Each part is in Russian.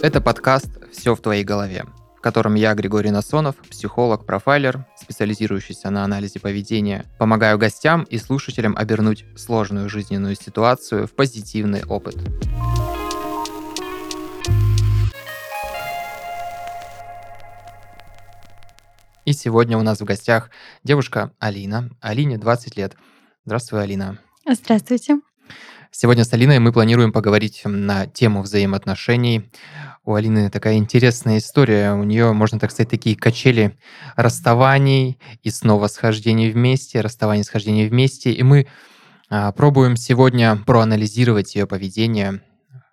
Это подкаст «Все в твоей голове», в котором я, Григорий Насонов, психолог, профайлер, специализирующийся на анализе поведения, помогаю гостям и слушателям обернуть сложную жизненную ситуацию в позитивный опыт. И сегодня у нас в гостях девушка Алина. Алине 20 лет. Здравствуй, Алина. Здравствуйте. Сегодня с Алиной мы планируем поговорить на тему взаимоотношений. У Алины такая интересная история. У нее, можно так сказать, такие качели расставаний и снова схождений вместе, расставаний, схождений вместе. И мы а, пробуем сегодня проанализировать ее поведение,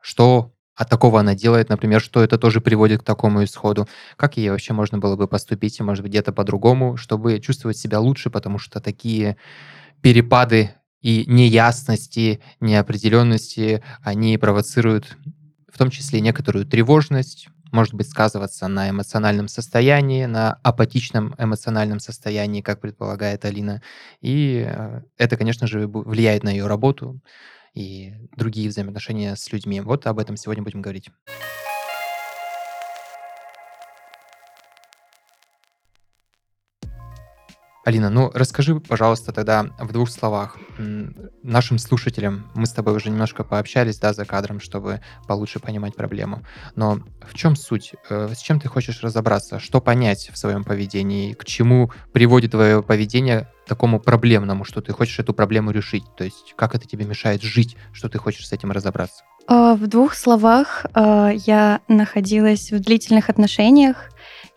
что от такого она делает, например, что это тоже приводит к такому исходу, как ей вообще можно было бы поступить, может быть, где-то по-другому, чтобы чувствовать себя лучше, потому что такие перепады и неясности, неопределенности, они провоцируют в том числе некоторую тревожность, может быть, сказываться на эмоциональном состоянии, на апатичном эмоциональном состоянии, как предполагает Алина. И э, это, конечно же, влияет на ее работу и другие взаимоотношения с людьми. Вот об этом сегодня будем говорить. Алина, ну расскажи, пожалуйста, тогда в двух словах нашим слушателям. Мы с тобой уже немножко пообщались, да, за кадром, чтобы получше понимать проблему. Но в чем суть? Э, с чем ты хочешь разобраться? Что понять в своем поведении? К чему приводит твое поведение такому проблемному, что ты хочешь эту проблему решить? То есть как это тебе мешает жить, что ты хочешь с этим разобраться? А, в двух словах а, я находилась в длительных отношениях,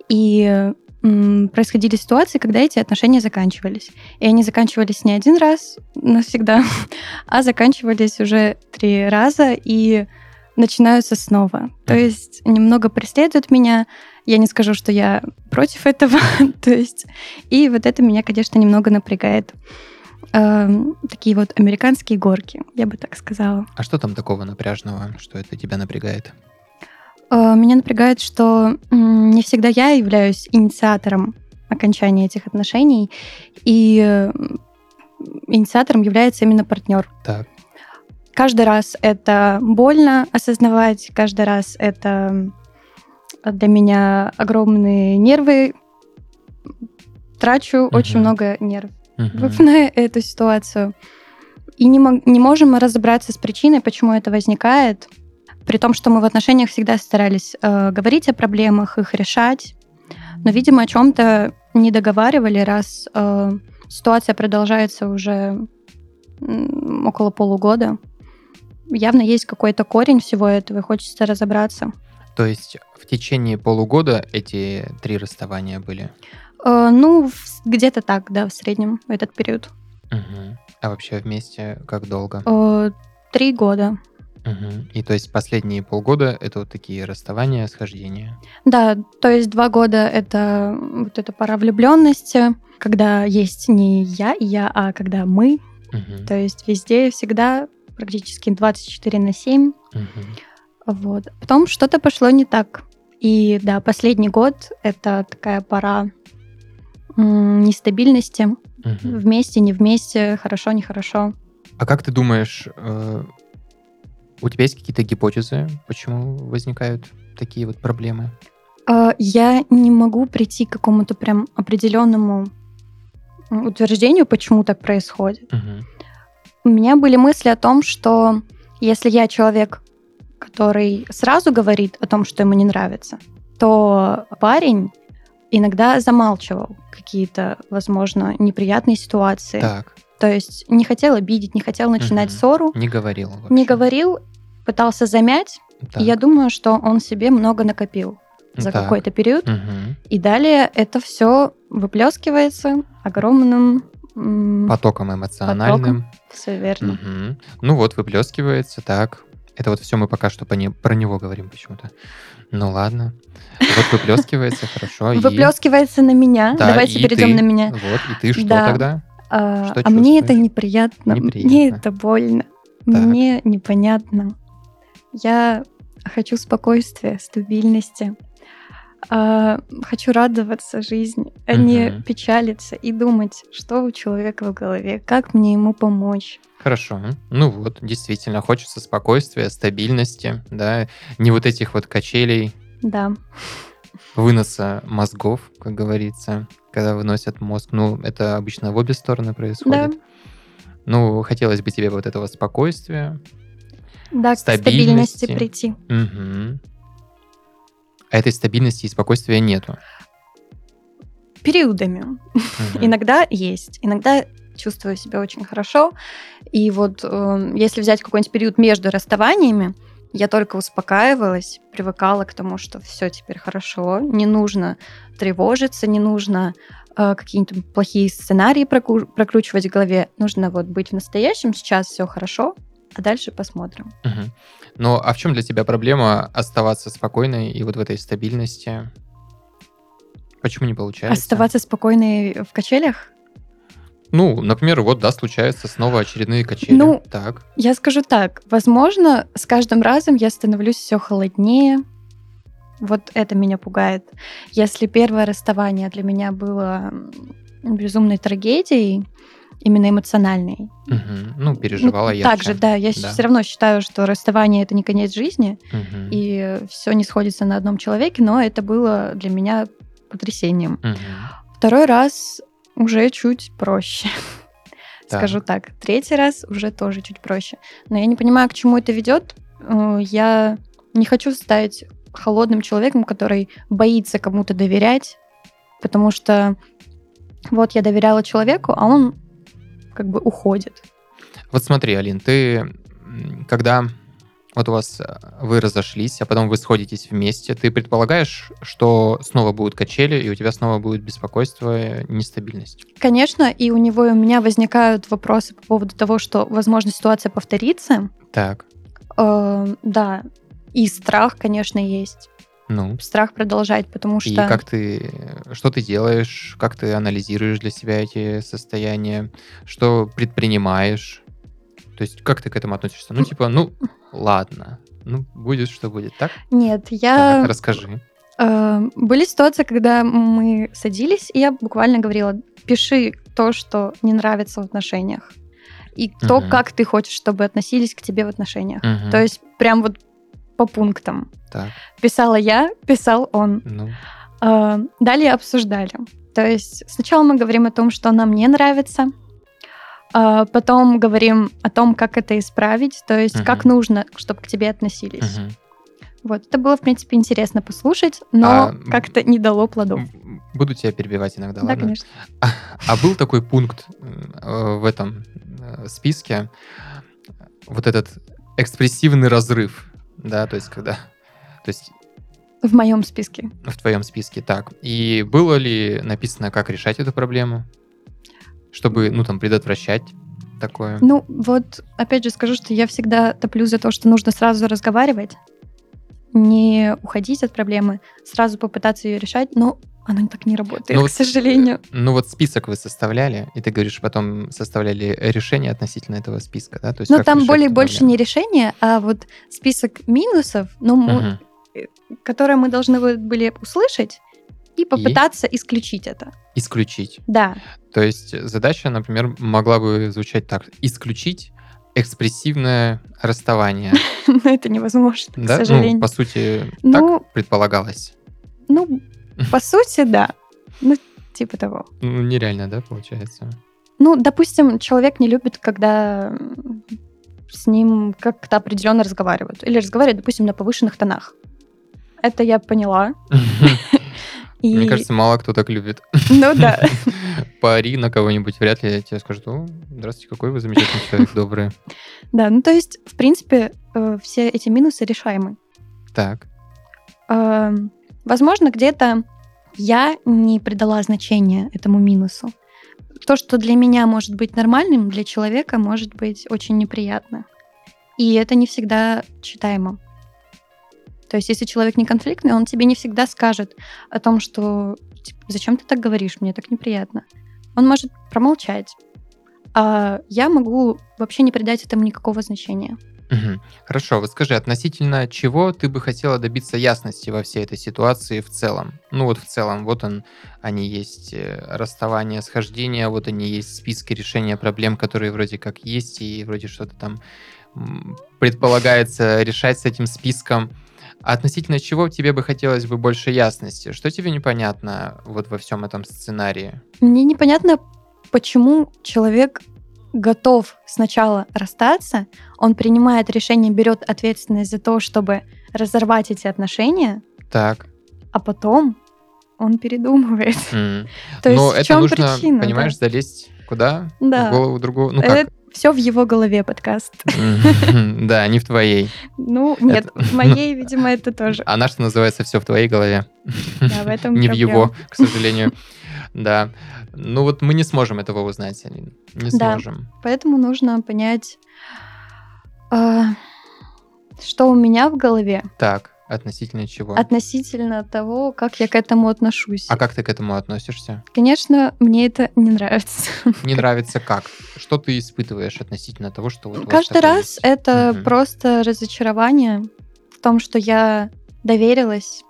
и происходили ситуации, когда эти отношения заканчивались. И они заканчивались не один раз навсегда, а заканчивались уже три раза и начинаются снова. То есть немного преследуют меня. Я не скажу, что я против этого. То есть и вот это меня, конечно, немного напрягает. Э, такие вот американские горки, я бы так сказала. А что там такого напряжного, что это тебя напрягает? Э, меня напрягает, что не всегда я являюсь инициатором окончания этих отношений, и инициатором является именно партнер. Так. Каждый раз это больно осознавать, каждый раз это для меня огромные нервы. Трачу угу. очень много нервов угу. на эту ситуацию. И не, не можем разобраться с причиной, почему это возникает. При том, что мы в отношениях всегда старались э, говорить о проблемах, их решать, но, видимо, о чем-то не договаривали, раз э, ситуация продолжается уже около полугода. Явно есть какой-то корень всего этого, и хочется разобраться. То есть в течение полугода эти три расставания были? Э, ну, где-то так, да, в среднем в этот период. Угу. А вообще вместе как долго? Э, три года. Угу. И то есть последние полгода это вот такие расставания, схождения. Да, то есть два года это вот эта пора влюбленности, когда есть не я и я, а когда мы. Угу. То есть везде всегда практически 24 на 7. Угу. Вот. Потом что-то пошло не так. И да, последний год это такая пора нестабильности. Угу. Вместе, не вместе, хорошо, нехорошо. А как ты думаешь, э, у тебя есть какие-то гипотезы, почему возникают такие вот проблемы? А, я не могу прийти к какому-то прям определенному утверждению, почему так происходит. Угу. У меня были мысли о том, что если я человек, который сразу говорит о том, что ему не нравится, то парень иногда замалчивал какие-то, возможно, неприятные ситуации. Так. То есть не хотел обидеть, не хотел начинать угу. ссору. Не говорил. Вообще. Не говорил, пытался замять. Так. И я думаю, что он себе много накопил за так. какой-то период. Угу. И далее это все выплескивается огромным потоком эмоциональным. Потоком. Все верно. Угу. Ну вот, выплескивается, так. Это вот все мы пока что по не, про него говорим почему-то. Ну ладно. Вот выплескивается, хорошо. Выплескивается на меня. Давайте перейдем на меня. Вот, и ты что тогда? А, а мне это неприятно. Мне это больно. Мне непонятно. Я хочу спокойствия, стабильности. А, хочу радоваться жизни, а не Мгм. печалиться и думать, что у человека в голове, как мне ему помочь. Хорошо. Ну вот, действительно, хочется спокойствия, стабильности, да, не вот этих вот качелей, Да. выноса мозгов, как говорится, когда выносят мозг. Ну, это обычно в обе стороны происходит. Да, Ну, хотелось бы тебе вот этого спокойствия. да, к стабильности Стабильности. прийти. Мгм. А этой стабильности и спокойствия нету. Периодами. Мгм. Иногда есть, иногда чувствую себя очень хорошо. И вот э, если взять какой-нибудь период между расставаниями, я только успокаивалась, привыкала к тому, что все теперь хорошо, не нужно тревожиться, не нужно э, какие-то плохие сценарии проку- прокручивать в голове. Нужно вот быть в настоящем, сейчас все хорошо, а дальше посмотрим. Мгм. Ну, а в чем для тебя проблема оставаться спокойной и вот в этой стабильности? Почему не получается? Оставаться спокойной в качелях? Ну, например, вот, да, случаются снова очередные качели. Ну, так. Я скажу так, возможно, с каждым разом я становлюсь все холоднее. Вот это меня пугает. Если первое расставание для меня было безумной трагедией, именно эмоциональной. Мгм. Ну, переживала я. Также, да, я Да. все равно считаю, что расставание это не конец жизни, Мгм. и все не сходится на одном человеке, но это было для меня потрясением. Мгм. Второй раз уже чуть проще. Так. Скажу так. Третий раз уже тоже чуть проще. Но я не понимаю, к чему это ведет. Э, Я не хочу стать холодным человеком, который боится кому-то доверять, потому что вот я доверяла человеку, а он как бы уходит. Вот смотри, Алин, ты, когда вот у вас э, вы разошлись, а потом вы сходитесь вместе, ты предполагаешь, что снова будут качели, и у тебя снова будет беспокойство, нестабильность? Конечно, и у него и у меня возникают вопросы по поводу того, что, возможно, ситуация повторится. Так, Э, Да, и страх, конечно, есть. ну, Страх продолжать, потому что... и как ты, что ты делаешь, как ты анализируешь для себя эти состояния, что предпринимаешь? То есть как ты к этому относишься? Ну, типа, ну, ладно, ну, будет, что будет, так? Нет, я... Так, расскажи. Э, Были ситуации, когда мы садились, и я буквально говорила, пиши то, что не нравится в отношениях. И то, Мгм. как ты хочешь, чтобы относились к тебе в отношениях. Мгм. То есть прям вот по пунктам. Так, Писала я, писал он. ну, Э, Далее обсуждали. То есть сначала мы говорим о том, что нам не нравится, потом говорим о том, как это исправить, то есть Мгм. как нужно, чтобы к тебе относились. мгм. Вот, это было, в принципе, интересно послушать, но А, как-то не дало плодов. Буду тебя перебивать иногда, Да, ладно? конечно. А был такой пункт э, в этом э, списке, вот этот экспрессивный разрыв, да, то есть когда, то есть В моем списке. в твоем списке так. И было ли написано, как решать эту проблему, чтобы, ну, там, предотвращать такое? Ну, вот, опять же, скажу, что я всегда топлю за то, что нужно сразу разговаривать, не уходить от проблемы, сразу попытаться ее решать, но оно так не работает, Ну к вот, сожалению. Ну, вот список вы составляли, и ты говоришь, потом составляли решение относительно этого списка, да? То есть как там более больше не решение, а вот список минусов, ну, мы- Мгм. которые мы должны были услышать и попытаться исключить это. Исключить. Да, То есть задача, например, могла бы звучать так. Исключить экспрессивное расставание. но это невозможно, к? Ну, сожалению. по сути, Ну, так предполагалось. ну, по сути, да. Ну, типа того. Ну, нереально, да, получается? Ну, допустим, человек не любит, когда с ним как-то определенно разговаривают. Или разговаривают, допустим, на повышенных тонах. Это я поняла. И... Мне кажется, мало кто так любит. Ну да. Пари на кого-нибудь, вряд ли тебе скажут, о, здравствуйте, какой вы замечательный человек, добрый. Да, ну то есть, в принципе, э, все эти минусы решаемы. Так. Эм, Возможно, где-то я не придала значения этому минусу. То, что для меня может быть нормальным, для человека может быть очень неприятно. И это не всегда читаемо. То есть, если человек не конфликтный, он тебе не всегда скажет о том, что типа, зачем ты так говоришь, мне так неприятно. Он может промолчать. А я могу вообще не придать этому никакого значения. Мгм. Хорошо, вот скажи, относительно чего ты бы хотела добиться ясности во всей этой ситуации в целом? Ну вот в целом, вот он, они есть э, расставание, схождение, вот они есть списки решения проблем, которые вроде как есть, и вроде что-то там предполагается решать с этим списком. А относительно чего тебе бы хотелось бы больше ясности? Что тебе непонятно вот во всем этом сценарии? Мне непонятно, почему человек готов сначала расстаться, он принимает решение, берет ответственность за то, чтобы разорвать эти отношения, Так. а потом он передумывает. м. То есть Но в это чем нужно, причина? понимаешь, залезть куда? В Да. голову другого? Ну как? Все в его голове подкаст. Да, не в твоей. Ну, нет, в моей, видимо, это тоже. Она что называется все в твоей голове. Да, в этом Не в его, к сожалению. Да. Ну вот мы не сможем этого узнать, Алин. Не сможем. Поэтому нужно понять, а, что у меня в голове Так, относительно чего? относительно того, как я к этому отношусь. А как ты к этому относишься? Конечно, мне это не нравится. Не нравится как? Что ты испытываешь относительно того, что вот Каждый раз есть? это Мгм. просто разочарование в том, что я доверилась,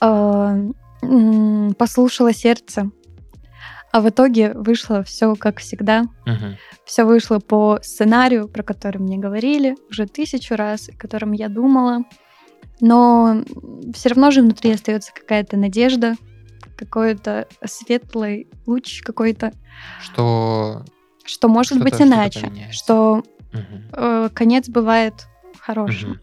м, послушала сердце, а в итоге вышло все как всегда. Мгм. Все вышло по сценарию, про который мне говорили уже тысячу раз, о котором я думала. Но все равно же внутри остается какая-то надежда, какой-то светлый луч какой-то, Что... что может Что-то- быть иначе, что э, конец бывает хорошим. Мгм.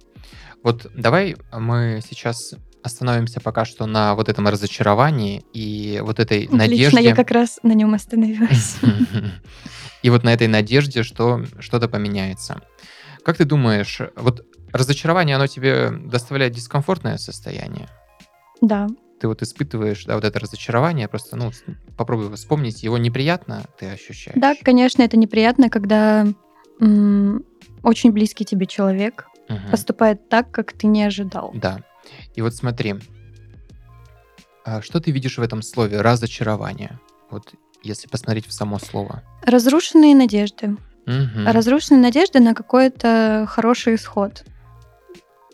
Вот давай мы сейчас остановимся пока что на вот этом разочаровании и вот этой Лично надежде. я как раз на нем остановилась. И вот на этой надежде, что что-то поменяется. Как ты думаешь, вот разочарование, оно тебе доставляет дискомфортное состояние? Да, Ты вот испытываешь, да, вот это разочарование, просто, ну, попробуй вспомнить, его неприятно ты ощущаешь? да, конечно, это неприятно, когда м, очень близкий тебе человек Мгм. поступает так, как ты не ожидал. Да. И вот смотри, а что ты видишь в этом слове разочарование? Вот если посмотреть в само слово. Разрушенные надежды. Мгм. Разрушенные надежды на какой-то хороший исход.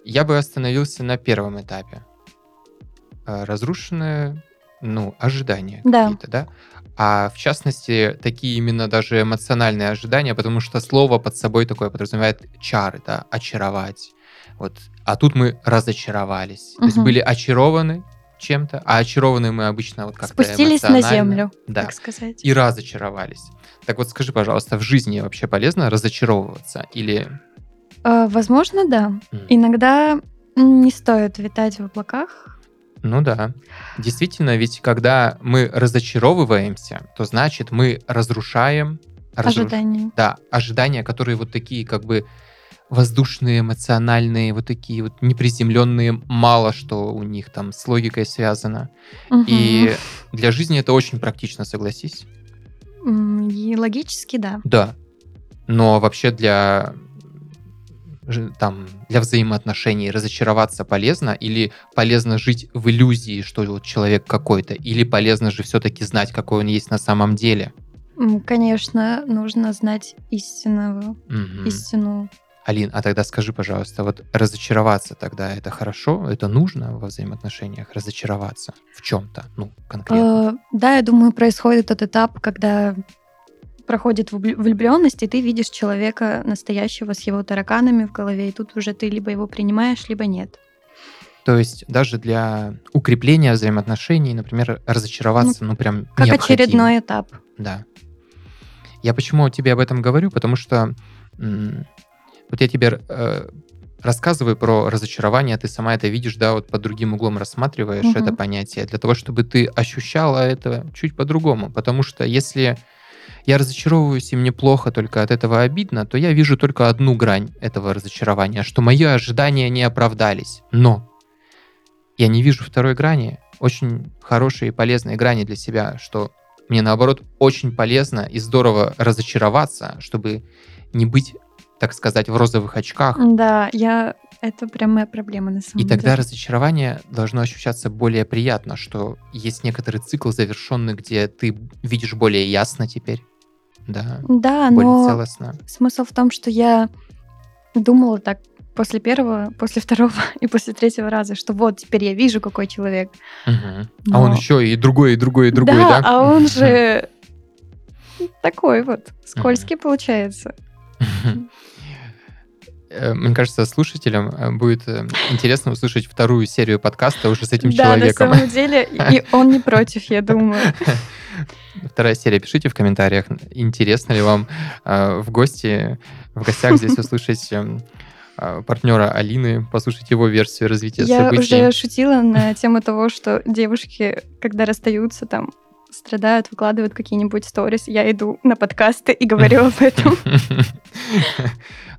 Я бы остановился на первом этапе. А, Разрушенные, ну, ожидания Да. какие-то, да? А в частности, такие именно даже эмоциональные ожидания, потому что слово под собой такое подразумевает чары, да, очаровать. Вот. А тут мы разочаровались. То есть были очарованы чем-то, а очарованы мы обычно вот как-то Спустились на землю, Да. так сказать. И разочаровались. Так вот скажи, пожалуйста, в жизни вообще полезно разочаровываться? Или... А, возможно, да. м, Иногда не стоит витать в облаках. Ну да. Действительно, ведь когда мы разочаровываемся, то значит мы разрушаем разруш- Ожидания. Да, ожидания, которые вот такие как бы воздушные, эмоциональные, вот такие вот неприземленные, мало что у них там с логикой связано. Мгм. И для жизни это очень практично, согласись? И логически, да. Да. Но вообще для там для взаимоотношений разочароваться полезно или полезно жить в иллюзии, что вот человек какой-то, или полезно же все-таки знать, какой он есть на самом деле. Конечно, нужно знать истинного, Мгм. истину. Алин, а тогда скажи, пожалуйста, вот разочароваться тогда это хорошо, это нужно во взаимоотношениях разочароваться в чем-то, ну конкретно. Э, Да, я думаю, происходит тот этап, когда проходит влюбленность, и ты видишь человека настоящего с его тараканами в голове, и тут уже ты либо его принимаешь, либо нет. То есть даже для укрепления взаимоотношений, например, разочароваться, ну, прям Как необходимо. очередной этап. Да. Я почему тебе об этом говорю? Потому что вот я тебе э, рассказываю про разочарование, ты сама это видишь, да, вот под другим углом рассматриваешь Мгм. это понятие, для того, чтобы ты ощущала это чуть по-другому. Потому что если я разочаровываюсь, и мне плохо, только от этого обидно, то я вижу только одну грань этого разочарования, что мои ожидания не оправдались. Но я не вижу второй грани, очень хорошей и полезной грани для себя, что мне наоборот очень полезно и здорово разочароваться, чтобы не быть, так сказать, в розовых очках. Да, я... Это прям моя проблема на самом И тогда деле. разочарование должно ощущаться более приятно, что есть некоторый цикл завершенный, где ты видишь более ясно теперь, да, Да, более но целостно. смысл в том, что я думала так после первого, после второго и после третьего раза, что вот теперь я вижу, какой человек. Мгм. А он еще и другой, и другой, и другой, да? а он же такой вот, скользкий получается. Э, Мне кажется, слушателям э, будет э, интересно услышать вторую серию подкаста уже с этим Да, на человеком. самом деле, и он не против, я думаю. Вторая серия. Пишите в комментариях, интересно ли вам э, в гости, в гостях здесь услышать э, партнера Алины, послушать его версию развития Я событий. уже шутила на тему того, что девушки, когда расстаются, там страдают, выкладывают какие-нибудь сторис. Я иду на подкасты и говорю об этом.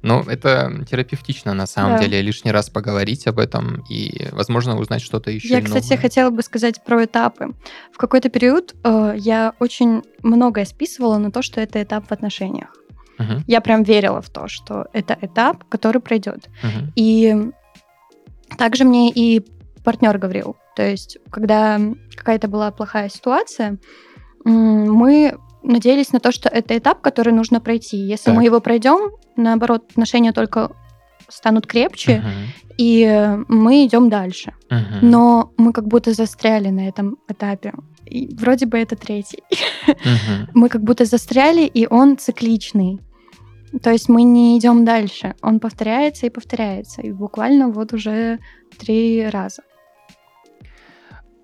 Ну, это терапевтично, на самом Да. деле, лишний раз поговорить об этом и, возможно, узнать что-то еще Я, кстати, хотела бы сказать про этапы. В какой-то период э, я очень многое списывала на то, что это этап в отношениях. Я прям верила в то, что это этап, который пройдет. И также мне и партнер говорил. То есть, когда какая-то была плохая ситуация, мы надеялись на то, что это этап, который нужно пройти. Если Так. мы его пройдем, наоборот, отношения только станут крепче, и э, мы идем дальше. Но мы как будто застряли на этом этапе. И вроде бы это третий. Мы как будто застряли, и он цикличный. То есть мы не идем дальше. Он повторяется и повторяется. И буквально вот уже три раза.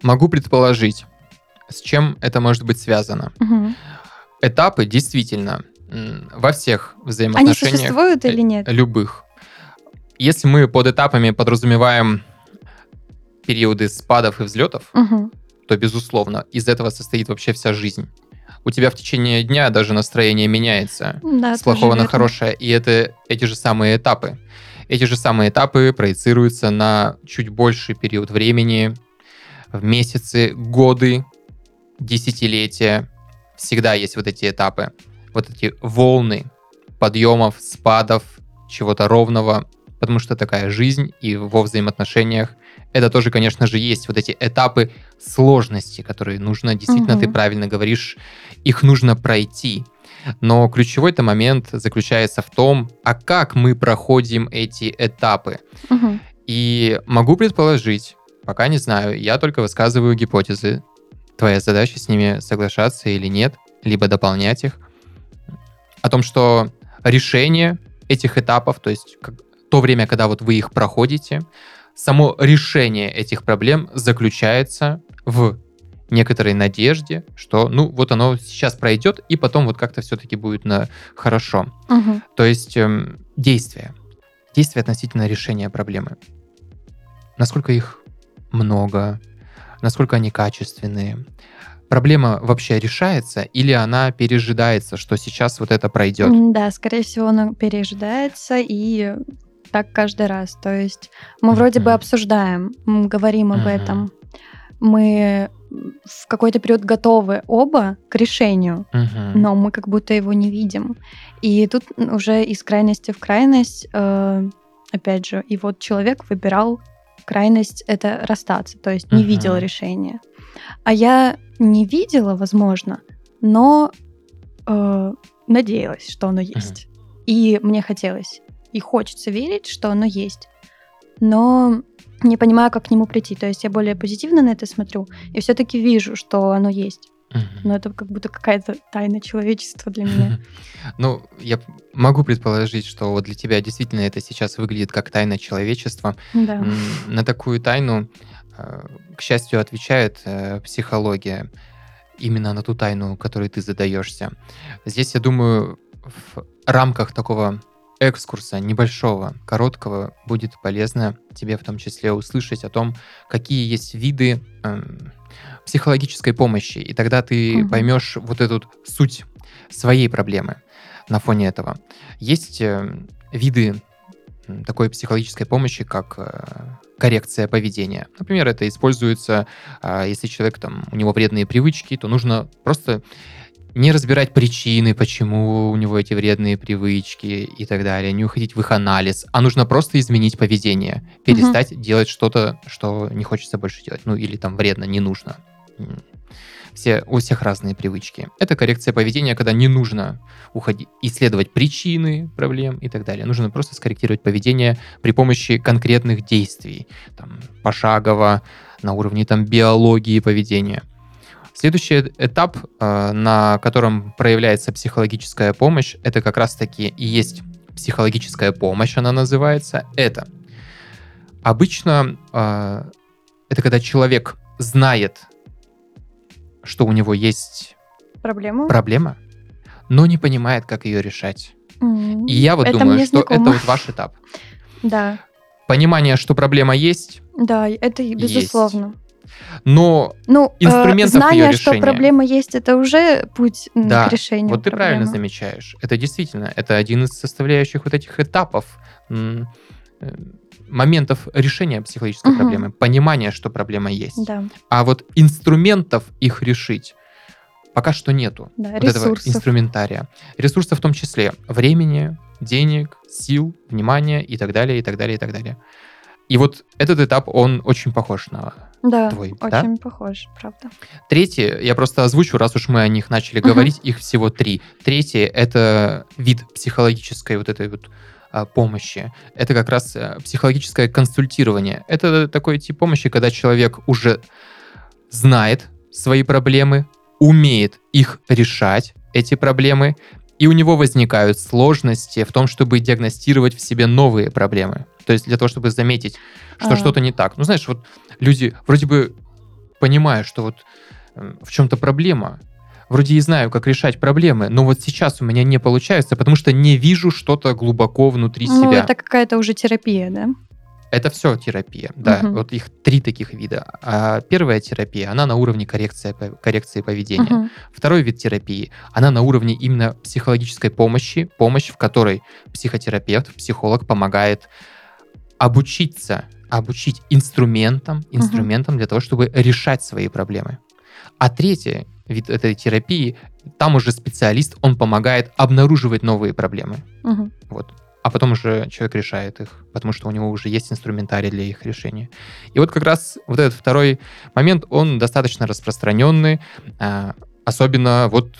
Могу предположить, с чем это может быть связано. Мгм. Этапы действительно во всех Они взаимоотношениях существуют э, или нет? любых. Если мы под этапами подразумеваем периоды спадов и взлетов, Мгм. то, безусловно, из этого состоит вообще вся жизнь. У тебя в течение дня даже настроение меняется Да, с плохого на верно. хорошее, и это эти же самые этапы. Эти же самые этапы проецируются на чуть больший период времени, в месяцы, годы, десятилетия. Всегда есть вот эти этапы, вот эти волны подъемов, спадов, чего-то ровного, потому что такая жизнь и во взаимоотношениях это тоже, конечно же, есть вот эти этапы сложности, которые нужно, действительно, ты Мгм. правильно говоришь, их нужно пройти. Но ключевой-то момент заключается в том, а как мы проходим эти этапы. Мгм. И могу предположить, пока не знаю, я только высказываю гипотезы. Твоя задача с ними соглашаться или нет, либо дополнять их. О том, что решение этих этапов, то есть как- то время, когда вот вы их проходите, само решение этих проблем заключается в некоторой надежде, что, ну, вот оно сейчас пройдет, и потом вот как-то все-таки будет на хорошо. Мгм. То есть эм, действия. Действия относительно решения проблемы. Насколько их много, насколько они качественные. Проблема вообще решается или она пережидается, что сейчас вот это пройдет? Да, скорее всего, она пережидается и так каждый раз. То есть мы вроде бы обсуждаем, говорим об Мгм. этом. Мы в какой-то период готовы оба к решению, Мгм. но мы как будто его не видим. И тут уже из крайности в крайность, э, опять же, и вот человек выбирал крайность это расстаться, то есть не Мгм. видел решения. А я не видела, возможно, но э, надеялась, что оно есть. И мне хотелось, и хочется верить, что оно есть. Но не понимаю, как к нему прийти. То есть я более позитивно на это смотрю, и все-таки вижу, что оно есть. Но это как будто какая-то тайна человечества для меня. Ну, я могу предположить, что вот для тебя действительно это сейчас выглядит как тайна человечества. Да. На такую тайну, э, к счастью, отвечает э, психология. Именно на ту тайну, которой ты задаешься. Здесь, я думаю, в рамках такого экскурса небольшого, короткого, будет полезно тебе в том числе услышать о том, какие есть виды эм, психологической помощи. И тогда ты Мгм. поймешь вот эту суть своей проблемы на фоне этого. Есть э, виды такой психологической помощи, как э, коррекция поведения. Например, это используется, а, если человек там у него вредные привычки, то нужно просто не разбирать причины, почему у него эти вредные привычки и так далее, не уходить в их анализ, а нужно просто изменить поведение, перестать делать что-то, что не хочется больше делать, ну или там вредно, не нужно. Все, у всех разные привычки. Это коррекция поведения, когда не нужно уходить, исследовать причины проблем и так далее. Нужно просто скорректировать поведение при помощи конкретных действий, там, пошагово, на уровне там, биологии поведения. Следующий этап, э, на котором проявляется психологическая помощь, это как раз-таки и есть психологическая помощь, она называется. Это обычно э, это когда человек знает, что у него есть Проблема? проблема, но не понимает, как ее решать. М, И я вот это думаю, что это знакомо. вот ваш этап. Да, Понимание, что проблема есть, да, это и Есть. Но Ну, э, Инструментов знание, её что решения. проблема есть, это уже путь Да, к решению вот ты правильно проблемы. замечаешь. Это действительно, это один из составляющих вот этих этапов, э, моментов решения психологической Мгм. проблемы, понимание, что проблема есть. Да, А вот инструментов их решить пока что нету. да, вот этого ресурсов. инструментария. Ресурсов в том числе времени, денег, сил, внимания и так далее, и так далее, и так далее. И вот этот этап, он очень похож на Да, твой, да? очень похож, правда. Третье, я просто озвучу, раз уж мы о них начали говорить, их всего три. Третье — это вид психологической вот этой вот а, помощи. Это как раз э, психологическое консультирование. Это такой тип помощи, когда человек уже знает свои проблемы, умеет их решать, эти проблемы, и у него возникают сложности в том, чтобы диагностировать в себе новые проблемы. То есть для того, чтобы заметить, что А. что-то не так. Ну, знаешь, вот люди вроде бы понимают, что вот э, в чем-то проблема, вроде и знаю, как решать проблемы, но вот сейчас у меня не получается, потому что не вижу что-то глубоко внутри Ну, себя. это какая-то уже терапия, да? Это все терапия, да. Мгм. Вот их три таких вида. А первая терапия, она на уровне коррекции, коррекции поведения. Мгм. Второй вид терапии, она на уровне именно психологической помощи, помощь, в которой психотерапевт, психолог помогает обучиться, обучить инструментам, инструментам для того, чтобы решать свои проблемы. А третий вид этой терапии, там уже специалист, он помогает обнаруживать новые проблемы. Мгм. Вот. А потом уже человек решает их, потому что у него уже есть инструментарий для их решения. И вот как раз вот этот второй момент, он достаточно распространенный, а, особенно вот,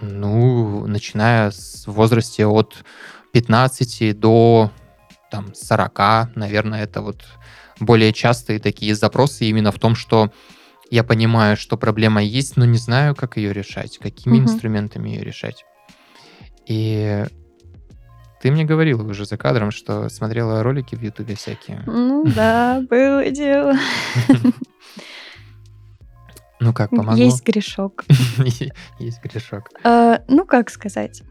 ну, начиная с возрасте от 15 до там 40, наверное, это вот более частые такие запросы именно в том, что я понимаю, что проблема есть, но не знаю, как ее решать, какими Мгм. инструментами ее решать. И ты мне говорила уже за кадром, что смотрела ролики в Ютубе всякие. Ну да, было дело. Ну как, помогло? Есть грешок. Есть грешок. Э, Ну, как сказать?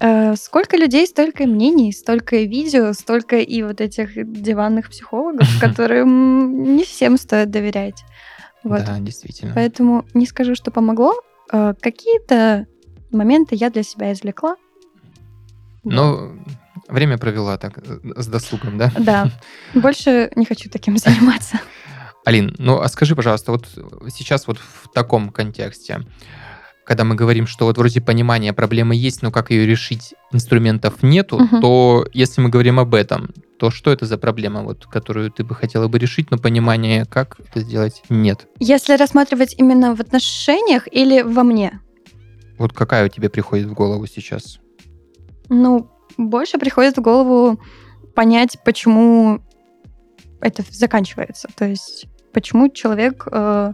Э, Сколько людей, столько мнений, столько видео, столько и вот этих диванных психологов, которым не всем стоит доверять. Вот. Да, действительно. Поэтому не скажу, что помогло. Э, Какие-то моменты я для себя извлекла. Но время провела так, э, с досугом, да? Да. Больше не хочу таким заниматься. Алин, ну а скажи, пожалуйста, вот сейчас вот в таком контексте, когда мы говорим, что вот вроде понимания проблемы есть, но как ее решить, инструментов нету, Мгм. то если мы говорим об этом, то что это за проблема, вот, которую ты бы хотела бы решить, но понимания, как это сделать, нет? Если рассматривать именно в отношениях или во мне, Вот какая у тебя приходит в голову сейчас? Ну, больше приходит в голову понять, почему это заканчивается. То есть, почему человек э,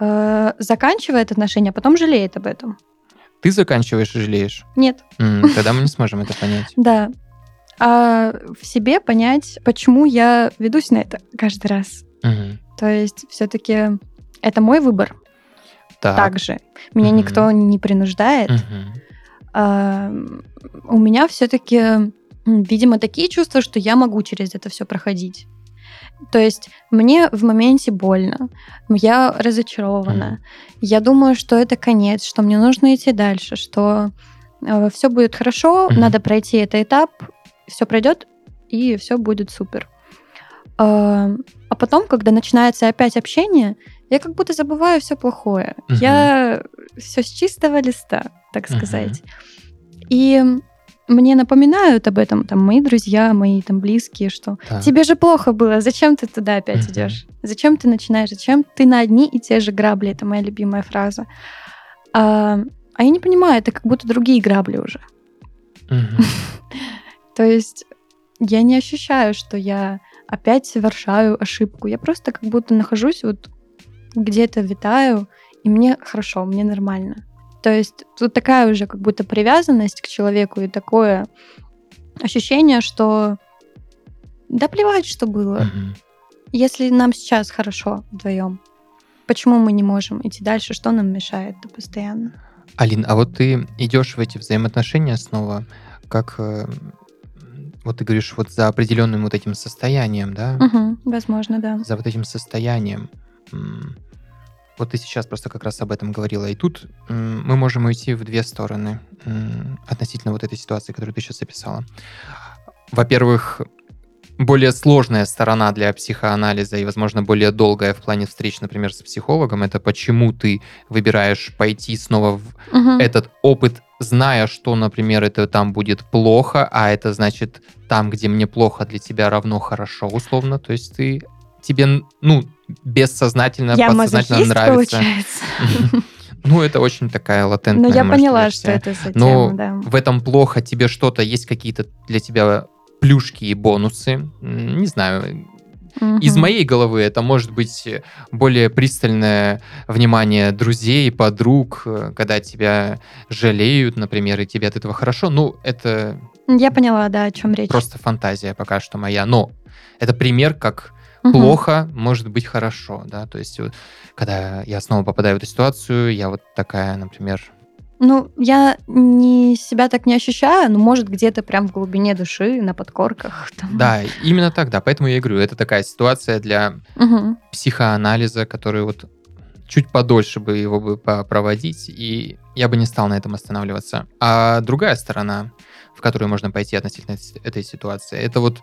э, заканчивает отношения, а потом жалеет об этом. Ты заканчиваешь и жалеешь? Нет, М, Тогда мы не сможем это понять. да. А в себе понять, почему я ведусь на это каждый раз. То есть, все-таки это мой выбор Так. также. Меня никто не принуждает. А, у меня все-таки, видимо, такие чувства, что я могу через это все проходить. То есть мне в моменте больно, я разочарована. Я думаю, что это конец, что мне нужно идти дальше, что все будет хорошо, надо пройти этот этап, все пройдет и все будет супер. А а потом, когда начинается опять общение, я как будто забываю все плохое. Я все с чистого листа, так Мгм. сказать. И мне напоминают об этом там мои друзья, мои там близкие, что Да. тебе же плохо было, зачем ты туда опять Мгм. идешь? Зачем ты начинаешь? Зачем ты на одни и те же грабли? Это моя любимая фраза. А, а я не понимаю, это как будто другие грабли уже. То есть я не ощущаю, что я опять совершаю ошибку. Я просто как будто нахожусь вот где-то витаю, и мне хорошо, мне нормально. То есть тут такая уже как будто привязанность к человеку и такое ощущение, что да плевать, что было. Мгм. Если нам сейчас хорошо вдвоем, почему мы не можем идти дальше? Что нам мешает да, постоянно? Алин, а вот ты идешь в эти взаимоотношения снова, как э, вот ты говоришь, вот за определенным вот этим состоянием, да? Мгм, возможно, да. За вот этим состоянием. Вот ты сейчас просто как раз об этом говорила. И тут мы можем уйти в две стороны относительно вот этой ситуации, которую ты сейчас описала. Во-первых, более сложная сторона для психоанализа и, возможно, более долгая в плане встреч, например, с психологом, это почему ты выбираешь пойти снова в Мгм. этот опыт, зная, что, например, это там будет плохо, а это значит там, где мне плохо, для тебя равно хорошо, условно. То есть ты тебе, ну, бессознательно, Я подсознательно нравится. Ну, это очень такая латентная, Но я может, поняла, что это за Но да. в этом плохо, тебе что-то, есть какие-то для тебя плюшки и бонусы. Не знаю, из моей головы это может быть более пристальное внимание друзей, подруг, э, когда тебя жалеют, например, и тебе от этого хорошо. Ну, это Я поняла, да, о чем речь. просто фантазия пока что моя. Но это пример, как Мгм. плохо может быть хорошо, да. То есть, вот, когда я снова попадаю в эту ситуацию, я вот такая, например, Ну, я не себя так не ощущаю, но может где-то прям в глубине души, на подкорках. там. да, именно так, да. Поэтому я и говорю, это такая ситуация для Мгм. психоанализа, который вот чуть подольше бы его бы проводить, и я бы не стал на этом останавливаться. А другая сторона, в которую можно пойти относительно этой ситуации, это вот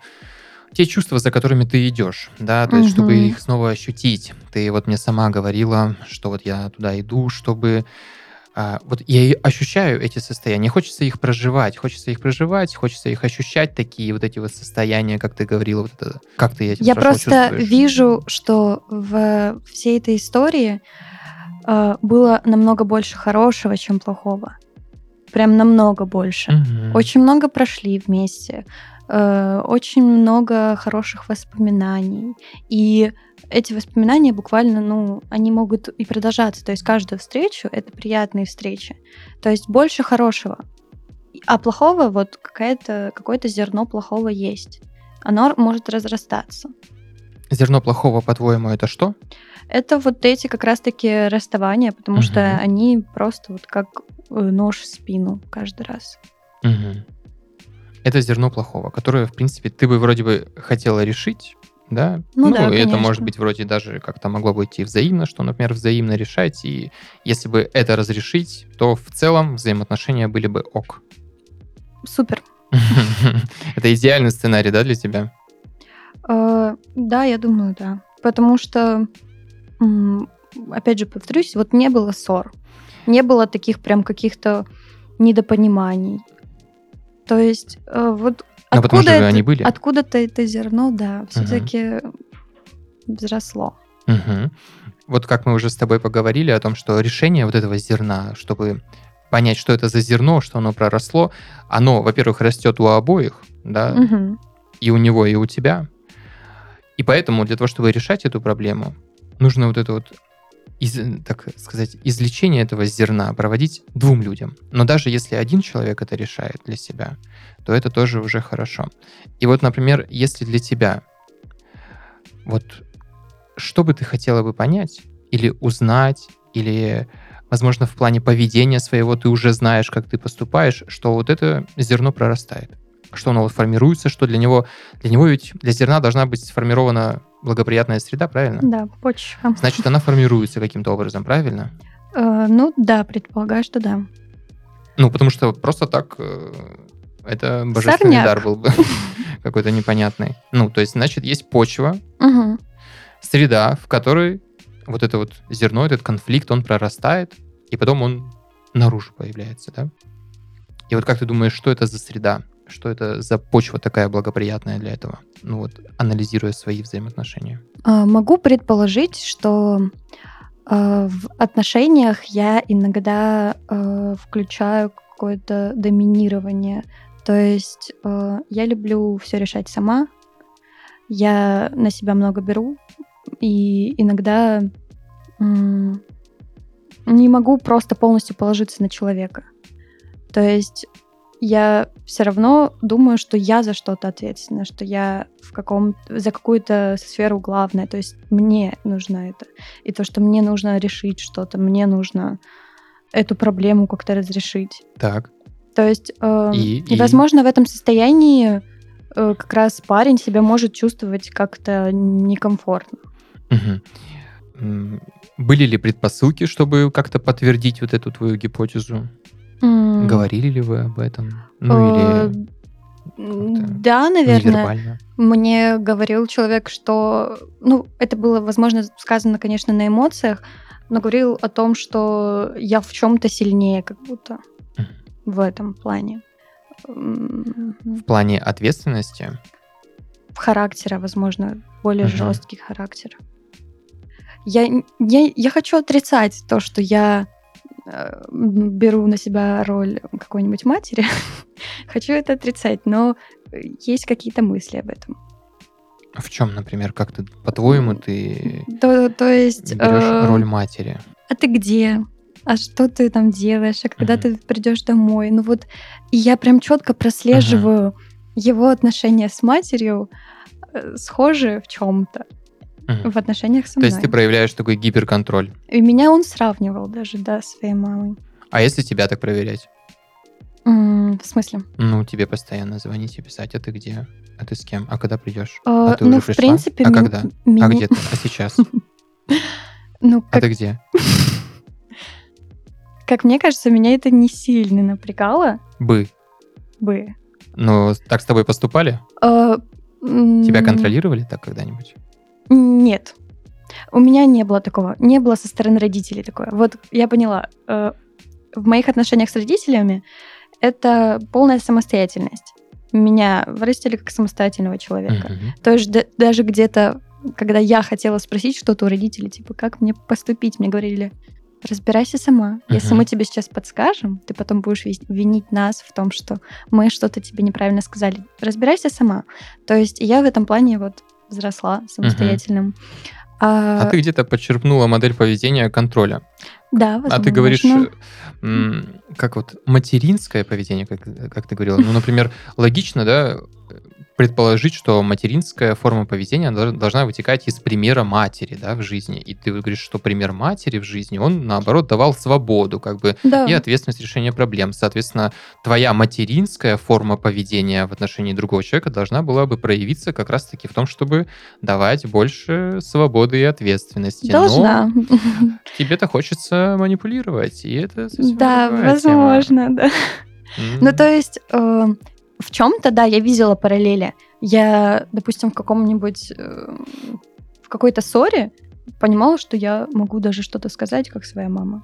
те чувства, за которыми ты идешь, да, то есть, чтобы Мгм. их снова ощутить. Ты вот мне сама говорила, что вот я туда иду, чтобы а, вот я и ощущаю эти состояния, хочется их проживать, хочется их проживать, хочется их ощущать, такие вот эти вот состояния, как ты говорила, вот это, как ты этим Я просто чувствуешь? вижу, что в всей этой истории э, было намного больше хорошего, чем плохого. Прям намного больше. Мгм. Очень много прошли вместе, э, очень много хороших воспоминаний. И эти воспоминания буквально, ну, они могут и продолжаться. То есть каждую встречу — это приятные встречи. То есть больше хорошего. А плохого, вот какое-то зерно плохого есть. Оно может разрастаться. Зерно плохого, по-твоему, это что? Это вот эти как раз-таки расставания, потому что Мгм. они просто вот как э, нож в спину каждый раз. Мгм. Это зерно плохого, которое, в принципе, ты бы вроде бы хотела решить, да? Ну да, и это конечно. может быть вроде даже как-то могло быть и взаимно, что, например, взаимно решать, и если бы это разрешить, то в целом взаимоотношения были бы ок. Супер. Это идеальный сценарий, да, для тебя? Э, да, я думаю, да. Потому что, опять же, повторюсь, вот не было ссор. Не было таких прям каких-то недопониманий. То есть э, вот потому что откуда, же они это- были. откуда-то это зерно, да, все-таки взросло. Мгм. Вот как мы уже с тобой поговорили о том, что решение вот этого зерна, чтобы понять, что это за зерно, что оно проросло, оно, во-первых, растет у обоих, да, Мгм. и у него, и у тебя. И поэтому для того, чтобы решать эту проблему, нужно вот это вот, из- так сказать, излечение этого зерна проводить двум людям. Но даже если один человек это решает для себя, то это тоже уже хорошо. И вот, например, если для тебя, вот что бы ты хотела бы понять или узнать, или, возможно, в плане поведения своего ты уже знаешь, как ты поступаешь, что вот это зерно прорастает что оно формируется, что для него, для него ведь для зерна должна быть сформирована благоприятная среда, правильно? Да, почва. Значит, она формируется каким-то образом, правильно? Э, ну да, предполагаю, что да. Ну, потому что просто так э, это божественный Сорняк. дар был бы какой-то непонятный. Ну, то есть, значит, есть почва, Мгм. среда, в которой вот это вот зерно, этот конфликт, он прорастает, и потом он наружу появляется, да? И вот как ты думаешь, что это за среда? Что это за почва такая благоприятная для этого? Ну вот, анализируя свои взаимоотношения. А, могу предположить, что а, в отношениях я иногда а, включаю какое-то доминирование. То есть а, я люблю все решать сама, я на себя много беру, и иногда не могу просто полностью положиться на человека. То есть я все равно думаю, что я за что-то ответственна, что я в каком за какую-то сферу главная. То есть мне нужно это. И то, что мне нужно решить что-то, мне нужно эту проблему как-то разрешить. Так. То есть, э, И- и, возможно, в этом состоянии э, как раз парень себя может чувствовать как-то некомфортно. М, Были ли предпосылки, чтобы как-то подтвердить вот эту твою гипотезу? М, Говорили ли вы об этом? Ну э, или Да, наверное. невербально? Мне говорил человек, что, ну, это было, возможно, сказано, конечно, на эмоциях, но говорил о том, что я в чем-то сильнее, как будто Мгм. в этом плане. В плане ответственности? В характера, возможно, более Мгм. жесткий характер. Я, я, я хочу отрицать то, что я беру на себя роль какой-нибудь матери. хочу это отрицать, но э, есть какие-то мысли об этом. В чем, например, как ты, по-твоему, ты То, то есть... берешь э, роль матери? а ты где? А что ты там делаешь? А когда Мгм. ты придешь домой? Ну вот, и я прям четко прослеживаю его отношения с матерью э, схожи в чем-то В отношениях со То мной. есть ты проявляешь такой гиперконтроль. И меня он сравнивал даже, да, с своей мамой. А если тебя так проверять? М, В смысле? Ну, тебе постоянно звонить и писать, а ты где? А ты с кем? А когда придешь? Э, А ты ну, уже в пришла? принципе, А ми- когда? А где ты? А сейчас? Ну, А как, ты где? как мне кажется, меня это не сильно напрягало Бы. бы. Ну, так с тобой поступали? Э, Тебя контролировали так когда-нибудь? Нет. У меня не было такого. Не было со стороны родителей такое. Вот я поняла. э, В моих отношениях с родителями это полная самостоятельность. Меня вырастили как самостоятельного человека. Мгм. То есть да- даже где-то, когда я хотела спросить что-то у родителей, типа, как мне поступить, мне говорили, разбирайся сама. Если Мгм. мы тебе сейчас подскажем, ты потом будешь винить нас в том, что мы что-то тебе неправильно сказали. Разбирайся сама. То есть я в этом плане вот взросла самостоятельным. А ты где-то подчерпнула модель поведения контроля. Да, А возможно. ты говоришь, э, как вот материнское поведение, как, как ты говорила. Ну, например, логично, да, предположить, что материнская форма поведения дол- должна вытекать из примера матери, да, в жизни. И ты говоришь, что пример матери в жизни, он, наоборот, давал свободу, как бы, Да. и ответственность решения проблем. Соответственно, твоя материнская форма поведения в отношении другого человека должна была бы проявиться как раз-таки в том, чтобы давать больше свободы и ответственности. Но Должна. тебе-то хочется манипулировать, и это Да, тема. возможно, да. М, Ну, то есть, э, в чем-то, да, я видела параллели. Я, допустим, в каком-нибудь, э, в какой-то ссоре понимала, что я могу даже что-то сказать, как своя мама.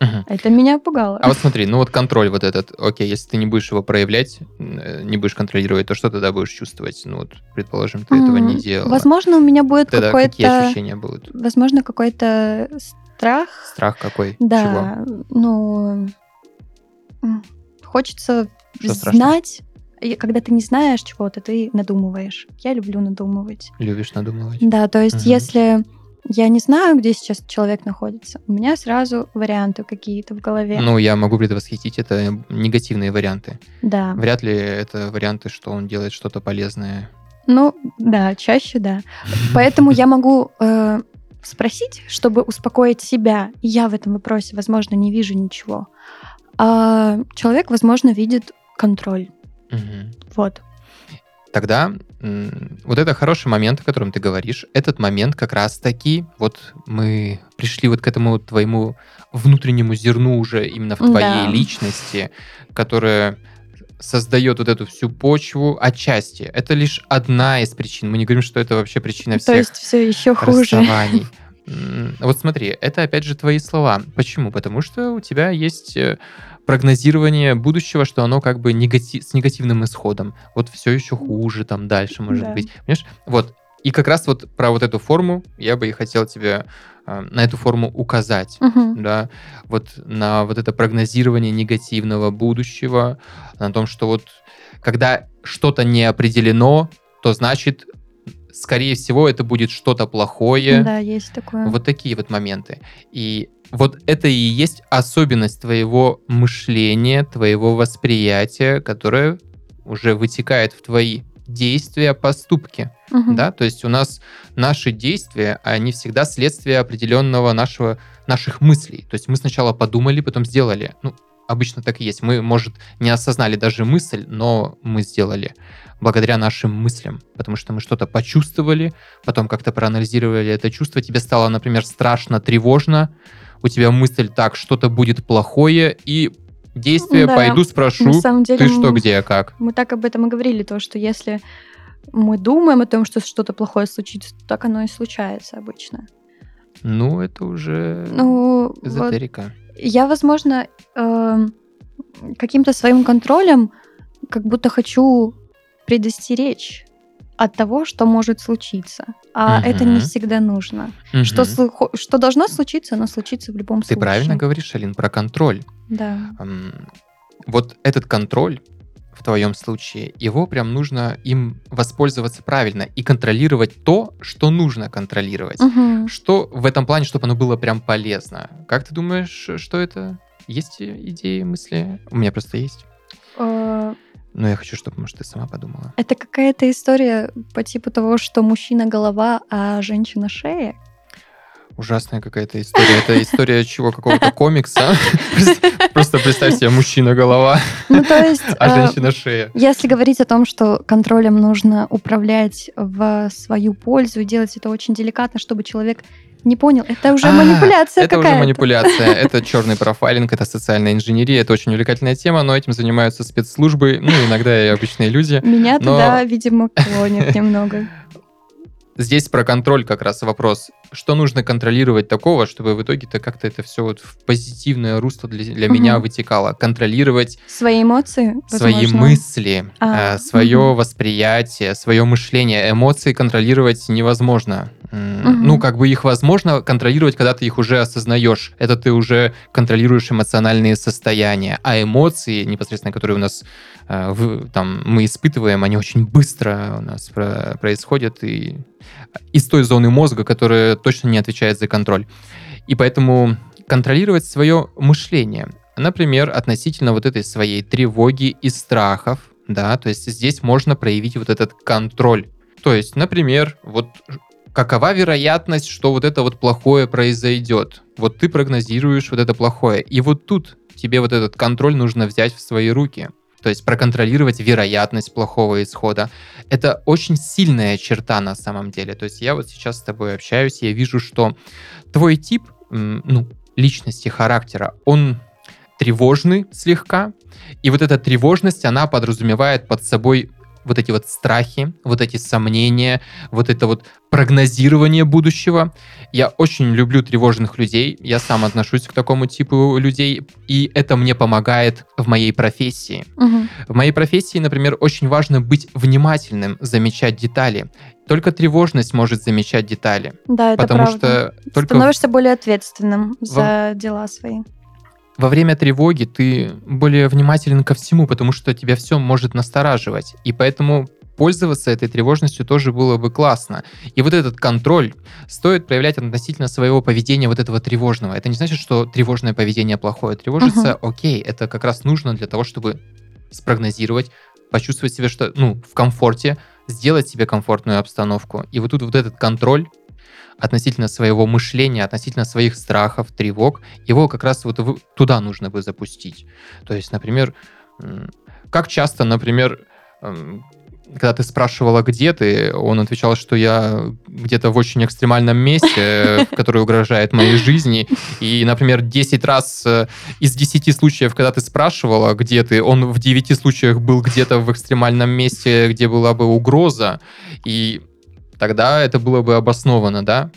мгм. Это меня пугало. А вот смотри, ну вот контроль вот этот, окей, если ты не будешь его проявлять, э, не будешь контролировать, то что тогда будешь чувствовать? Ну вот, предположим, ты этого не М, делала. Возможно, у меня будет Тогда какие какой-то, ощущения будут? возможно, какой-то страх. Страх какой? Чего? Да, ну, м, хочется Что страшно? знать. И когда ты не знаешь чего-то, ты надумываешь. Я люблю надумывать. Любишь надумывать? Да, то есть Мгм. если я не знаю, где сейчас человек находится, у меня сразу варианты какие-то в голове. Ну, я могу предвосхитить, это негативные варианты. да. Вряд ли это варианты, что он делает что-то полезное. Ну, да, чаще да. Поэтому я могу э, спросить, чтобы успокоить себя. Я в этом вопросе, возможно, не вижу ничего. А человек, возможно, видит контроль. Мгм. Вот. Тогда вот это хороший момент, о котором ты говоришь. Этот момент как раз-таки, вот мы пришли вот к этому твоему внутреннему зерну уже именно в твоей Да. личности, которая создает вот эту всю почву отчасти. Это лишь одна из причин. Мы не говорим, что это вообще причина То всех есть все еще хуже. расставаний. Вот смотри, это опять же твои слова. Почему? Потому что у тебя есть э, прогнозирование будущего, что оно как бы негатив, с негативным исходом. Вот все еще хуже там дальше может Да. быть. Понимаешь? Вот. И как раз вот про вот эту форму я бы и хотел тебе э, на эту форму указать. Мгм. Да, вот на вот это прогнозирование негативного будущего, на том, что вот когда что-то не определено, то значит, скорее всего, это будет что-то плохое. Да, есть такое. Вот такие вот моменты. И вот это и есть особенность твоего мышления, твоего восприятия, которое уже вытекает в твои действия, поступки. Мгм. Да? То есть у нас наши действия, они всегда следствие определенного нашего, наших мыслей. То есть мы сначала подумали, потом сделали. Ну, обычно так и есть. Мы, может, не осознали даже мысль, но мы сделали благодаря нашим мыслям, потому что мы что-то почувствовали, потом как-то проанализировали это чувство, тебе стало, например, страшно, тревожно, у тебя мысль так, что-то будет плохое, и действие, Да. пойду спрошу, На самом деле ты что, м- где, как. Мы так об этом и говорили, то, что если мы думаем о том, что что-то плохое случится, то так оно и случается обычно. Ну, это уже Ну, вот эзотерика. Я, возможно, эм, каким-то своим контролем как будто хочу предостеречь от того, что может случиться. А это не всегда нужно. Что, Мгм. слухо- что должно случиться, оно случится в любом Ты случае. правильно говоришь, Алин, про контроль. Да. Вот этот контроль в твоем случае, его прям нужно им воспользоваться правильно и контролировать то, что нужно контролировать. Мгм. Что в этом плане, чтобы оно было прям полезно. Как ты думаешь, что это? Есть идеи, мысли? У меня просто есть. Э, Но я хочу, чтобы, может, ты сама подумала. Это какая-то история по типу того, что мужчина голова, а женщина шея. Ужасная какая-то история. Это история чего? Какого-то комикса? Просто представь себе, мужчина-голова, Ну, а э, женщина-шея. если говорить о том, что контролем нужно управлять в свою пользу и делать это очень деликатно, чтобы человек не понял, это уже А, манипуляция Это уже манипуляция, это черный профайлинг, это социальная инженерия, это очень увлекательная тема, но этим занимаются спецслужбы, ну, иногда и обычные люди. Меня Но- туда, видимо, клонит немного. Здесь про контроль как раз вопрос. Что нужно контролировать такого, чтобы в итоге-то как-то это все вот в позитивное русло для, для Мгм. меня вытекало? Контролировать Свои эмоции, свои возможно. мысли, А, свое мгм. восприятие, свое мышление. Эмоции контролировать невозможно. Мгм. Ну, как бы их возможно контролировать, когда ты их уже осознаешь. Это ты уже контролируешь эмоциональные состояния. А эмоции, непосредственно, которые у нас э, в- там, мы испытываем, они очень быстро у нас про- происходят и из той зоны мозга, которая точно не отвечает за контроль. И поэтому контролировать свое мышление, например, относительно вот этой своей тревоги и страхов, да, то есть здесь можно проявить вот этот контроль. То есть, например, вот какова вероятность, что вот это вот плохое произойдет? Вот ты прогнозируешь вот это плохое, и вот тут тебе вот этот контроль нужно взять в свои руки. То есть проконтролировать вероятность плохого исхода. Это очень сильная черта на самом деле. То есть я вот сейчас с тобой общаюсь, я вижу, что твой тип, ну, личности, характера, он тревожный слегка, и вот эта тревожность, она подразумевает под собой вот эти вот страхи, вот эти сомнения, вот это вот прогнозирование будущего. Я очень люблю тревожных людей, я сам отношусь к такому типу людей, и это мне помогает в моей профессии. Мгм. В моей профессии, например, очень важно быть внимательным, замечать детали. Только тревожность может замечать детали, Да, это потому правда. что только Становишься более ответственным за дела свои. Во время тревоги ты более внимателен ко всему, потому что тебя все может настораживать. И поэтому пользоваться этой тревожностью тоже было бы классно. И вот этот контроль стоит проявлять относительно своего поведения вот этого тревожного. Это не значит, что тревожное поведение плохое. Тревожиться, окей, это как раз нужно для того, чтобы спрогнозировать, почувствовать себя что, ну, в комфорте, сделать себе комфортную обстановку. И вот тут вот этот контроль относительно своего мышления, относительно своих страхов, тревог, его как раз вот туда нужно бы запустить. То есть, например, как часто, например, м, когда ты спрашивала, где ты, он отвечал, что я где-то в очень экстремальном месте, который угрожает моей жизни. И, например, 10 раз э, из 10 случаев, когда ты спрашивала, где ты, он в 9 случаях был где-то в экстремальном месте, где была бы угроза. И тогда это было бы обосновано, да?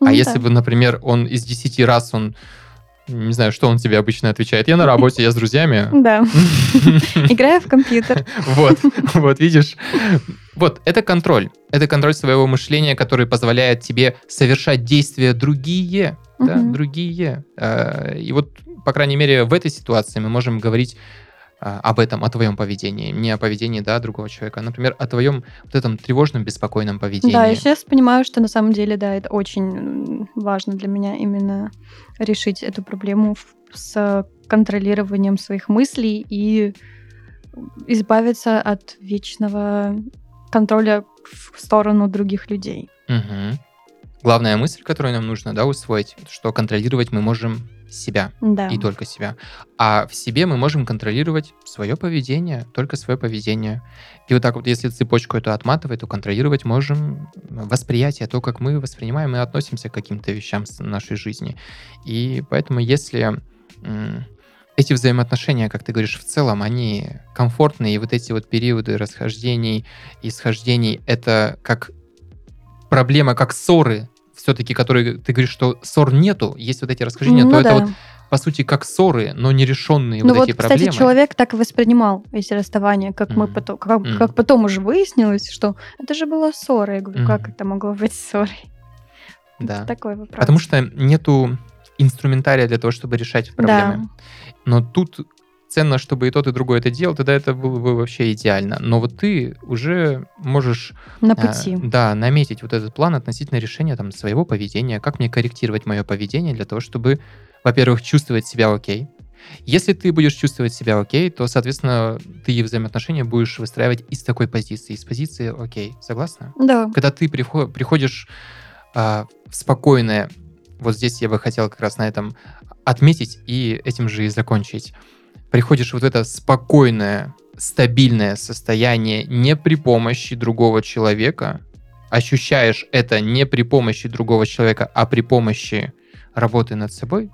А Ну если да. бы, например, он из 10 раз он Не знаю, что он тебе обычно отвечает. Я на работе, я с друзьями. Да. Играю в компьютер. Вот, вот, видишь. Вот, это контроль. Это контроль своего мышления, который позволяет тебе совершать действия другие, да, другие. Э, И вот, по крайней мере, в этой ситуации мы можем говорить а, об этом, о твоем поведении, не о поведении, да, другого человека, а, например, о твоем вот этом тревожном, беспокойном поведении. Да, я сейчас понимаю, что на самом деле, да, это очень важно для меня именно решить эту проблему с контролированием своих мыслей и избавиться от вечного контроля в сторону других людей. Мгм. Главная мысль, которую нам нужно, да, усвоить, что контролировать мы можем себя. Да. и только себя. А в себе мы можем контролировать свое поведение, только свое поведение. И вот так вот, если цепочку эту отматывать, то контролировать можем восприятие, то, как мы воспринимаем и относимся к каким-то вещам в нашей жизни. И поэтому, если эти взаимоотношения, как ты говоришь, в целом, они комфортные, и вот эти вот периоды расхождений и схождений, это как проблема, как ссоры, все-таки, которые ты говоришь, что ссор нету, есть вот эти расхождения, Ну то это да. вот по сути, как ссоры, но нерешенные Ну вот, вот, эти кстати, проблемы. человек так и воспринимал эти расставания, как мы Мгм. потом, как, Мгм. как потом уже выяснилось, что это же была ссора. Я говорю, как Мгм. это могло быть ссорой? Да. Это такой вопрос. Потому что нету инструментария для того, чтобы решать проблемы. Но тут ценно, чтобы и тот, и другой это делал, тогда это было бы вообще идеально. Но вот ты уже можешь На а, пути. да, наметить вот этот план относительно решения там, своего поведения, как мне корректировать мое поведение для того, чтобы, во-первых, чувствовать себя окей. Если ты будешь чувствовать себя окей, то, соответственно, ты и взаимоотношения будешь выстраивать из такой позиции, из позиции окей. Согласна? Да. Когда ты прихо- приходишь а, в спокойное, вот здесь я бы хотел как раз на этом отметить и этим же и закончить. Приходишь в вот это спокойное, стабильное состояние не при помощи другого человека, ощущаешь это не при помощи другого человека, а при помощи работы над собой,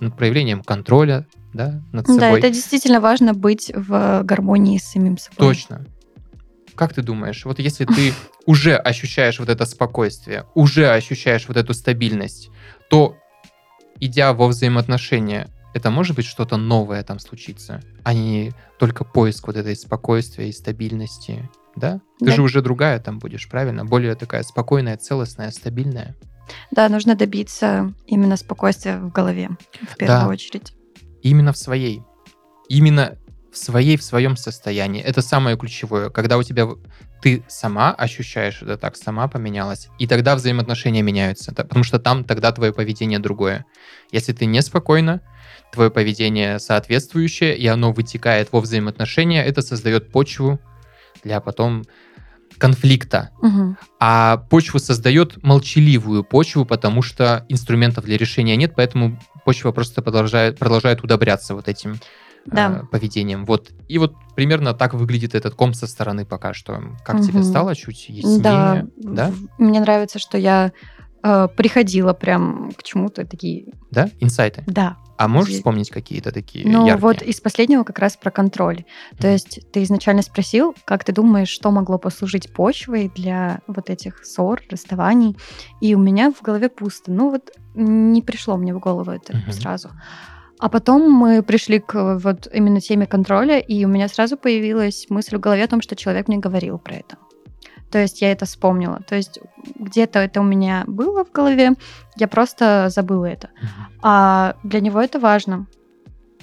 над проявлением контроля, да, над Да, собой. это действительно важно быть в гармонии с самим собой. Точно. Как ты думаешь, вот если ты уже ощущаешь вот это спокойствие, уже ощущаешь вот эту стабильность, то, идя во взаимоотношения, это может быть что-то новое там случится, а не только поиск вот этой спокойствия и стабильности, да? Ты Да. же уже другая там будешь, правильно? Более такая спокойная, целостная, стабильная. Да, нужно добиться именно спокойствия в голове, в первую Да. очередь. Именно в своей. Именно в своей, в своем состоянии. Это самое ключевое. Когда у тебя ты сама ощущаешь это так, сама поменялась, и тогда взаимоотношения меняются, потому что там тогда твое поведение другое. Если ты неспокойна, твое поведение соответствующее, и оно вытекает во взаимоотношения, это создает почву для потом конфликта. Мгм. А почву создает молчаливую почву, потому что инструментов для решения нет, поэтому почва просто продолжает, продолжает удобряться вот этим Да. э, поведением. Вот. И вот примерно так выглядит этот ком со стороны пока что. Как тебе Мгм. стало чуть яснее? Да, Да? мне нравится, что я э, приходила прям к чему-то такие. Да? Инсайты. Да. А можешь вспомнить какие-то такие Ну яркие? вот из последнего как раз про контроль. То Мгм. есть ты изначально спросил, как ты думаешь, что могло послужить почвой для вот этих ссор, расставаний, и у меня в голове пусто. Ну вот не пришло мне в голову это Мгм. сразу. А потом мы пришли к вот именно теме контроля, и у меня сразу появилась мысль в голове о том, что человек мне говорил про это. То есть я это вспомнила. То есть где-то это у меня было в голове, я просто забыла это. А для него это важно.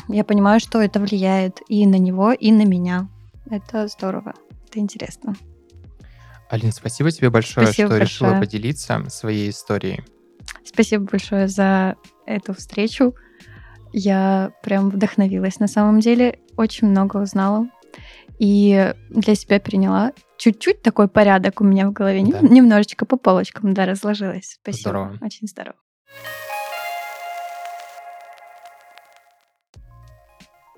Я понимаю, что это влияет и на него, и на меня. Это здорово. Это интересно. Алин, спасибо тебе большое, Спасибо что решила большое. поделиться своей историей. Спасибо большое за эту встречу. Я прям вдохновилась на самом деле. Очень много узнала. И для себя переняла чуть-чуть такой порядок у меня в голове. Да. Немножечко по полочкам, да, разложилась. Спасибо. Здорово. Очень здорово.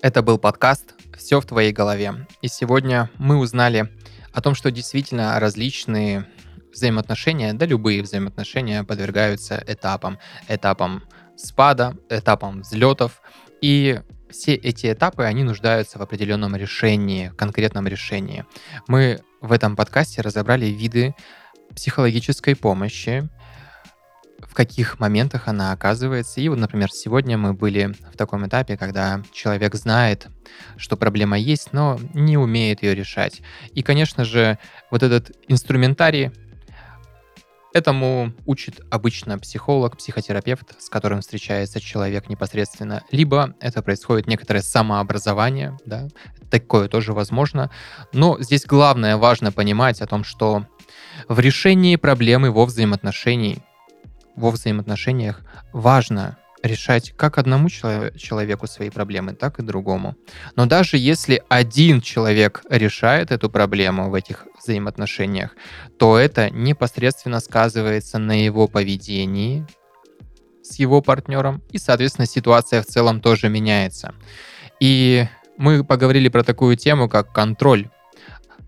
Это был подкаст «Все в твоей голове». И сегодня мы узнали о том, что действительно различные взаимоотношения, да любые взаимоотношения подвергаются этапам. Этапам спада, этапам взлетов. И все эти этапы, они нуждаются в определенном решении, конкретном решении. Мы в этом подкасте разобрали виды психологической помощи, в каких моментах она оказывается. И вот, например, сегодня мы были в таком этапе, когда человек знает, что проблема есть, но не умеет ее решать. И, конечно же, вот этот инструментарий Этому учит обычно психолог, психотерапевт, с которым встречается человек непосредственно. Либо это происходит некоторое самообразование, да, такое тоже возможно. Но здесь главное, важно понимать о том, что в решении проблемы во взаимоотношении, во взаимоотношениях важно решать как одному человеку свои проблемы, так и другому. Но даже если один человек решает эту проблему в этих взаимоотношениях, то это непосредственно сказывается на его поведении с его партнером, и, соответственно, ситуация в целом тоже меняется. И мы поговорили про такую тему, как контроль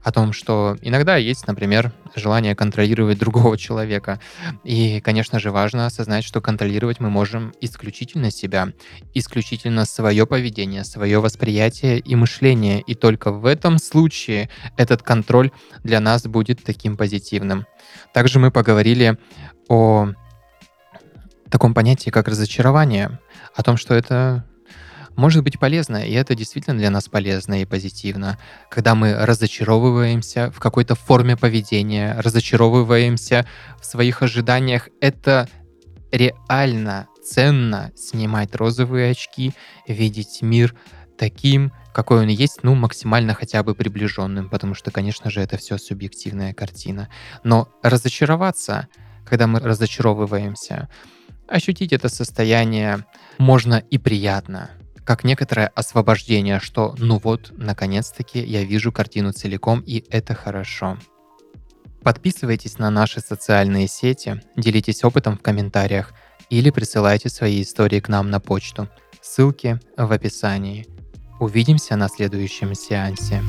о том, что иногда есть, например, желание контролировать другого человека. И, конечно же, важно осознать, что контролировать мы можем исключительно себя, исключительно свое поведение, свое восприятие и мышление. И только в этом случае этот контроль для нас будет таким позитивным. Также мы поговорили о таком понятии, как разочарование, о том, что это может быть полезно, и это действительно для нас полезно и позитивно, когда мы разочаровываемся в какой-то форме поведения, разочаровываемся в своих ожиданиях. Это реально ценно снимать розовые очки, видеть мир таким, какой он есть, ну, максимально хотя бы приближенным, потому что, конечно же, это все субъективная картина. Но разочароваться, когда мы разочаровываемся, ощутить это состояние можно и приятно как некоторое освобождение, что ну вот, наконец-таки я вижу картину целиком, и это хорошо. Подписывайтесь на наши социальные сети, делитесь опытом в комментариях или присылайте свои истории к нам на почту. Ссылки в описании. Увидимся на следующем сеансе.